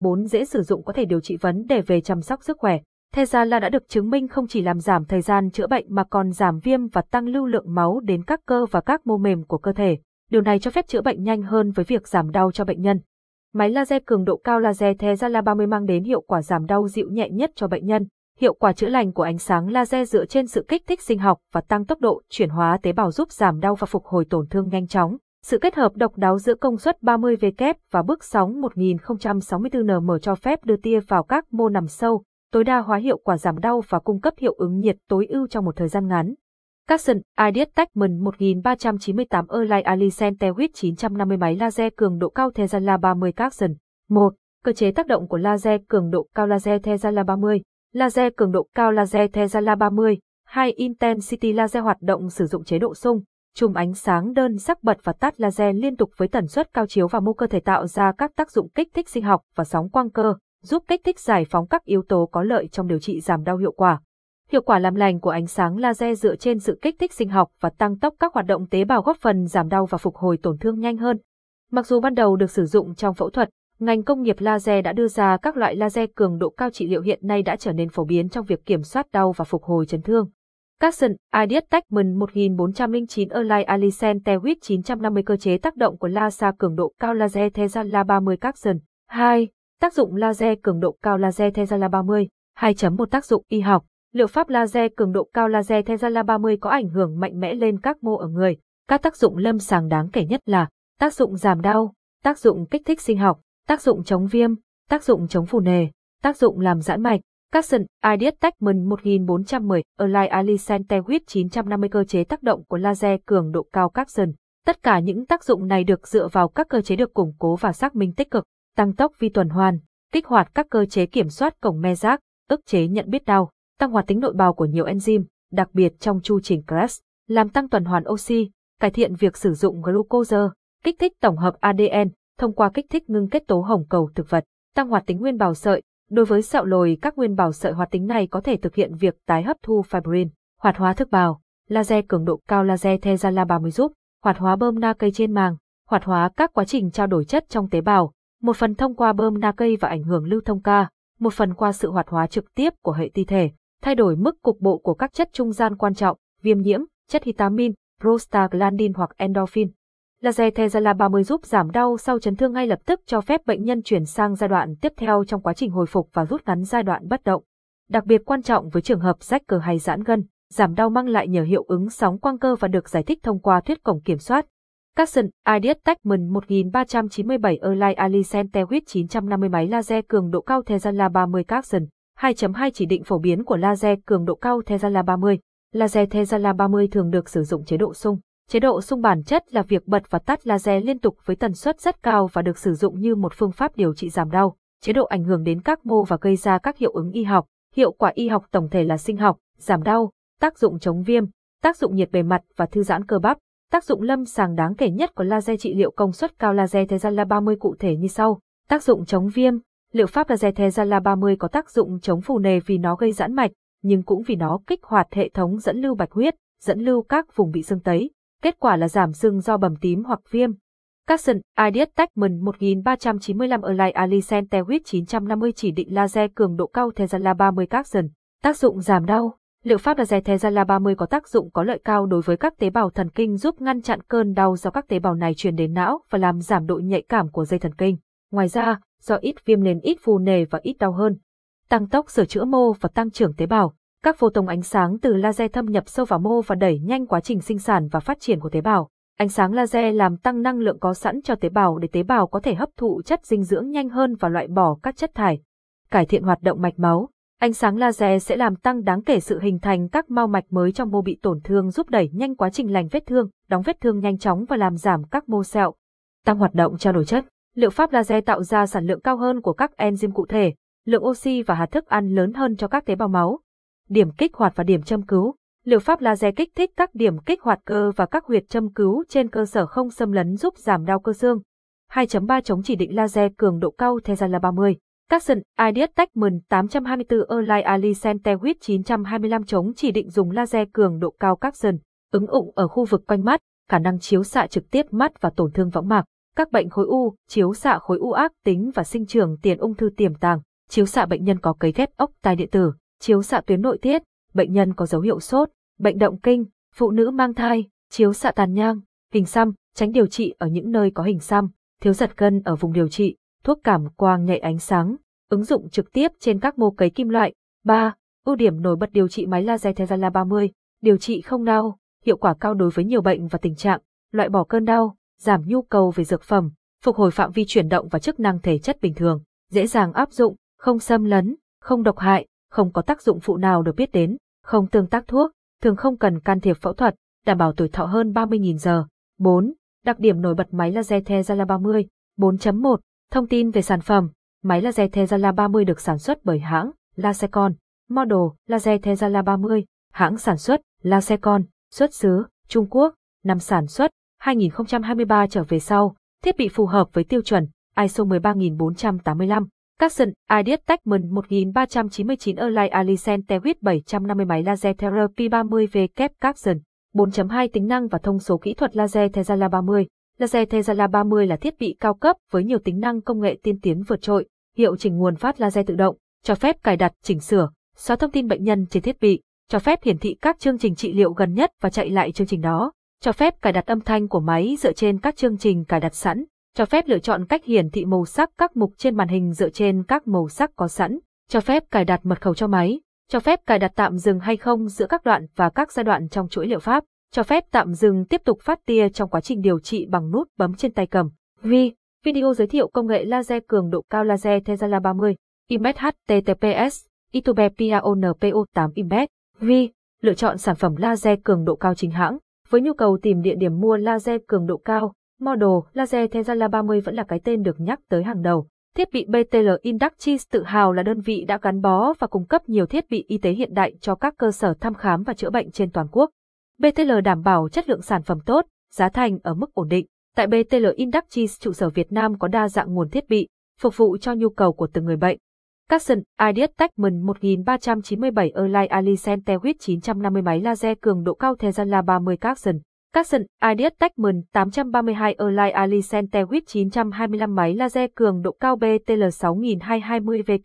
4 dễ sử dụng có thể điều trị vấn đề về chăm sóc sức khỏe. Thezala đã được chứng minh không chỉ làm giảm thời gian chữa bệnh mà còn giảm viêm và tăng lưu lượng máu đến các cơ và các mô mềm của cơ thể. Điều này cho phép chữa bệnh nhanh hơn với việc giảm đau cho bệnh nhân. Máy laser cường độ cao laser Thezala 30 mang đến hiệu quả giảm đau dịu nhẹ nhất cho bệnh nhân. Hiệu quả chữa lành của ánh sáng laser dựa trên sự kích thích sinh học và tăng tốc độ chuyển hóa tế bào giúp giảm đau và phục hồi tổn thương nhanh chóng. Sự kết hợp độc đáo giữa công suất 30W và bước sóng 1064 nm cho phép đưa tia vào các mô nằm sâu, tối đa hóa hiệu quả giảm đau và cung cấp hiệu ứng nhiệt tối ưu trong một thời gian ngắn. Capson Ideas Techman 1398 Erlai Alicent Tewit 950 máy laser cường độ cao Tezala 30 Capson 1. Cơ chế tác động của laser cường độ cao laser Tezala 30 Laser cường độ cao laser Tezala 30 2. Intensity Laser hoạt động sử dụng chế độ sung, chùm ánh sáng đơn sắc bật và tắt laser liên tục với tần suất cao chiếu vào mô cơ thể tạo ra các tác dụng kích thích sinh học và sóng quang cơ, giúp kích thích giải phóng các yếu tố có lợi trong điều trị giảm đau hiệu quả. Hiệu quả làm lành của ánh sáng laser dựa trên sự kích thích sinh học và tăng tốc các hoạt động tế bào góp phần giảm đau và phục hồi tổn thương nhanh hơn. Mặc dù ban đầu được sử dụng trong phẫu thuật, ngành công nghiệp laser đã đưa ra các loại laser cường độ cao trị liệu hiện nay đã trở nên phổ biến trong việc kiểm soát đau và phục hồi chấn thương. Capson, Ideas Techman 1409 Erlai Alicent Tewit 950 cơ chế tác động của laser cường độ cao laser Tesla 30 Capson. 2. Tác dụng laser cường độ cao laser Tesla 30. 2.1 Tác dụng y học. Liệu pháp laser cường độ cao laser Tesla 30 có ảnh hưởng mạnh mẽ lên các mô ở người. Các tác dụng lâm sàng đáng kể nhất là tác dụng giảm đau, tác dụng kích thích sinh học, tác dụng chống viêm, tác dụng chống phù nề, tác dụng làm giãn mạch. Capson, Ideas Techman 1410, Align Alicente Tewit 950 cơ chế tác động của laser cường độ cao Capson. Tất cả những tác dụng này được dựa vào các cơ chế được củng cố và xác minh tích cực, tăng tốc vi tuần hoàn, kích hoạt các cơ chế kiểm soát cổng me giác, ức chế nhận biết đau, tăng hoạt tính nội bào của nhiều enzyme, đặc biệt trong chu trình Krebs, làm tăng tuần hoàn oxy, cải thiện việc sử dụng glucose, kích thích tổng hợp ADN thông qua kích thích ngưng kết tố hồng cầu thực vật, tăng hoạt tính nguyên bào sợi. Đối với sẹo lồi các nguyên bào sợi hoạt tính này có thể thực hiện việc tái hấp thu fibrin, hoạt hóa thức bào, laser cường độ cao laser Tezala 30 giúp, hoạt hóa bơm na cây trên màng, hoạt hóa các quá trình trao đổi chất trong tế bào, một phần thông qua bơm na cây và ảnh hưởng lưu thông ca, một phần qua sự hoạt hóa trực tiếp của hệ ti thể, thay đổi mức cục bộ của các chất trung gian quan trọng, viêm nhiễm, chất histamine, prostaglandin hoặc endorphin. Laser Tezala 30 giúp giảm đau sau chấn thương ngay lập tức cho phép bệnh nhân chuyển sang giai đoạn tiếp theo trong quá trình hồi phục và rút ngắn giai đoạn bất động. Đặc biệt quan trọng với trường hợp rách cờ hay giãn gân, giảm đau mang lại nhờ hiệu ứng sóng quang cơ và được giải thích thông qua thuyết cổng kiểm soát. Capson, Ideas Techman 1397 Erlai Alicent Tewit 950 máy laser cường độ cao Tezala 30 Capson, 2.2 chỉ định phổ biến của laser cường độ cao Tezala 30. Laser Tezala 30 thường được sử dụng chế độ sung. Chế độ sung bản chất là việc bật và tắt laser liên tục với tần suất rất cao và được sử dụng như một phương pháp điều trị giảm đau. Chế độ ảnh hưởng đến các mô và gây ra các hiệu ứng y học. Hiệu quả y học tổng thể là sinh học, giảm đau, tác dụng chống viêm, tác dụng nhiệt bề mặt và thư giãn cơ bắp. Tác dụng lâm sàng đáng kể nhất của laser trị liệu công suất cao laser Tezala 30 cụ thể như sau. Tác dụng chống viêm. Liệu pháp laser Tezala 30 có tác dụng chống phù nề vì nó gây giãn mạch, nhưng cũng vì nó kích hoạt hệ thống dẫn lưu bạch huyết, dẫn lưu các vùng bị sưng tấy. Kết quả là giảm sưng do bầm tím hoặc viêm. Capson, Ideas Techman 1395 Erlai Alicent Tewit 950 chỉ định laser cường độ cao Tezala 30 Capson. Tác dụng giảm đau. Liệu pháp laser Tezala 30 có tác dụng có lợi cao đối với các tế bào thần kinh giúp ngăn chặn cơn đau do các tế bào này truyền đến não và làm giảm độ nhạy cảm của dây thần kinh. Ngoài ra, do ít viêm nên ít phù nề và ít đau hơn. Tăng tốc sửa chữa mô và tăng trưởng tế bào. Các photon ánh sáng từ laser thâm nhập sâu vào mô và đẩy nhanh quá trình sinh sản và phát triển của tế bào. Ánh sáng laser làm tăng năng lượng có sẵn cho tế bào để tế bào có thể hấp thụ chất dinh dưỡng nhanh hơn và loại bỏ các chất thải. Cải thiện hoạt động mạch máu. Ánh sáng laser sẽ làm tăng đáng kể sự hình thành các mao mạch mới trong mô bị tổn thương giúp đẩy nhanh quá trình lành vết thương, đóng vết thương nhanh chóng và làm giảm các mô sẹo. Tăng hoạt động trao đổi chất. Liệu pháp laser tạo ra sản lượng cao hơn của các enzyme cụ thể, lượng oxy và hạt thức ăn lớn hơn cho các tế bào máu. Điểm kích hoạt và điểm châm cứu. Liệu pháp laser kích thích các điểm kích hoạt cơ và các huyệt châm cứu trên cơ sở không xâm lấn giúp giảm đau cơ xương. 2.3 chống chỉ định laser cường độ cao Tezala 30. Capson, Ideas Techman 824 Erlai Ali Centewit 925 chống chỉ định dùng laser cường độ cao Capson, ứng dụng ở khu vực quanh mắt, khả năng chiếu xạ trực tiếp mắt và tổn thương võng mạc. các bệnh khối u, chiếu xạ khối u ác tính và sinh trưởng tiền ung thư tiềm tàng, chiếu xạ bệnh nhân có cấy ghép ốc tai điện tử, chiếu xạ tuyến nội tiết, bệnh nhân có dấu hiệu sốt, bệnh động kinh, phụ nữ mang thai, chiếu xạ tàn nhang, hình xăm, tránh điều trị ở những nơi có hình xăm, thiếu giật cân ở vùng điều trị, thuốc cảm quang nhạy ánh sáng, ứng dụng trực tiếp trên các mô cấy kim loại. 3. Ưu điểm nổi bật điều trị máy laser Tezala 30, điều trị không đau, hiệu quả cao đối với nhiều bệnh và tình trạng, loại bỏ cơn đau, giảm nhu cầu về dược phẩm, phục hồi phạm vi chuyển động và chức năng thể chất bình thường, dễ dàng áp dụng, không xâm lấn, không độc hại, không có tác dụng phụ nào được biết đến, không tương tác thuốc, thường không cần can thiệp phẫu thuật, đảm bảo tuổi thọ hơn 30.000 giờ. 4. Đặc điểm nổi bật máy laser Tezala 30. 4.1. Thông tin về sản phẩm. Máy laser Tezala 30 được sản xuất bởi hãng Lasecon. Model laser Tezala 30. Hãng sản xuất Lasecon. Xuất xứ Trung Quốc. Năm sản xuất 2023 trở về sau. Thiết bị phù hợp với tiêu chuẩn ISO 13485. Capson Ideas Techman 1399 Erlai Alicent Tewit 750 máy laser therapy 30V kép Capson 4.2 tính năng và thông số kỹ thuật laser Tezala 30. Laser Tezala 30 là thiết bị cao cấp với nhiều tính năng công nghệ tiên tiến vượt trội, hiệu chỉnh nguồn phát laser tự động, cho phép cài đặt, chỉnh sửa, xóa thông tin bệnh nhân trên thiết bị, cho phép hiển thị các chương trình trị liệu gần nhất và chạy lại chương trình đó, cho phép cài đặt âm thanh của máy dựa trên các chương trình cài đặt sẵn, cho phép lựa chọn cách hiển thị màu sắc các mục trên màn hình dựa trên các màu sắc có sẵn, cho phép cài đặt mật khẩu cho máy, cho phép cài đặt tạm dừng hay không giữa các đoạn và các giai đoạn trong chuỗi liệu pháp, cho phép tạm dừng tiếp tục phát tia trong quá trình điều trị bằng nút bấm trên tay cầm. V. Video giới thiệu công nghệ laser cường độ cao laser Tesla 30. IMED HTTPS. YouTube PAONPO 8 IMED. V. Lựa chọn sản phẩm laser cường độ cao chính hãng. Với nhu cầu tìm địa điểm mua laser cường độ cao, model laser Tesla 30 vẫn là cái tên được nhắc tới hàng đầu. Thiết bị BTL Inductis tự hào là đơn vị đã gắn bó và cung cấp nhiều thiết bị y tế hiện đại cho các cơ sở thăm khám và chữa bệnh trên toàn quốc. BTL đảm bảo chất lượng sản phẩm tốt, giá thành ở mức ổn định. Tại BTL Inductis trụ sở Việt Nam có đa dạng nguồn thiết bị, phục vụ cho nhu cầu của từng người bệnh. Capson Ideas Techman 1397 Erlai Ali Tewit 950 máy laser cường độ cao Tesla 30 Capson Capson Ideas Techman 832 Erlai Alicent Tewit 925 máy laser cường độ cao BTL 6220V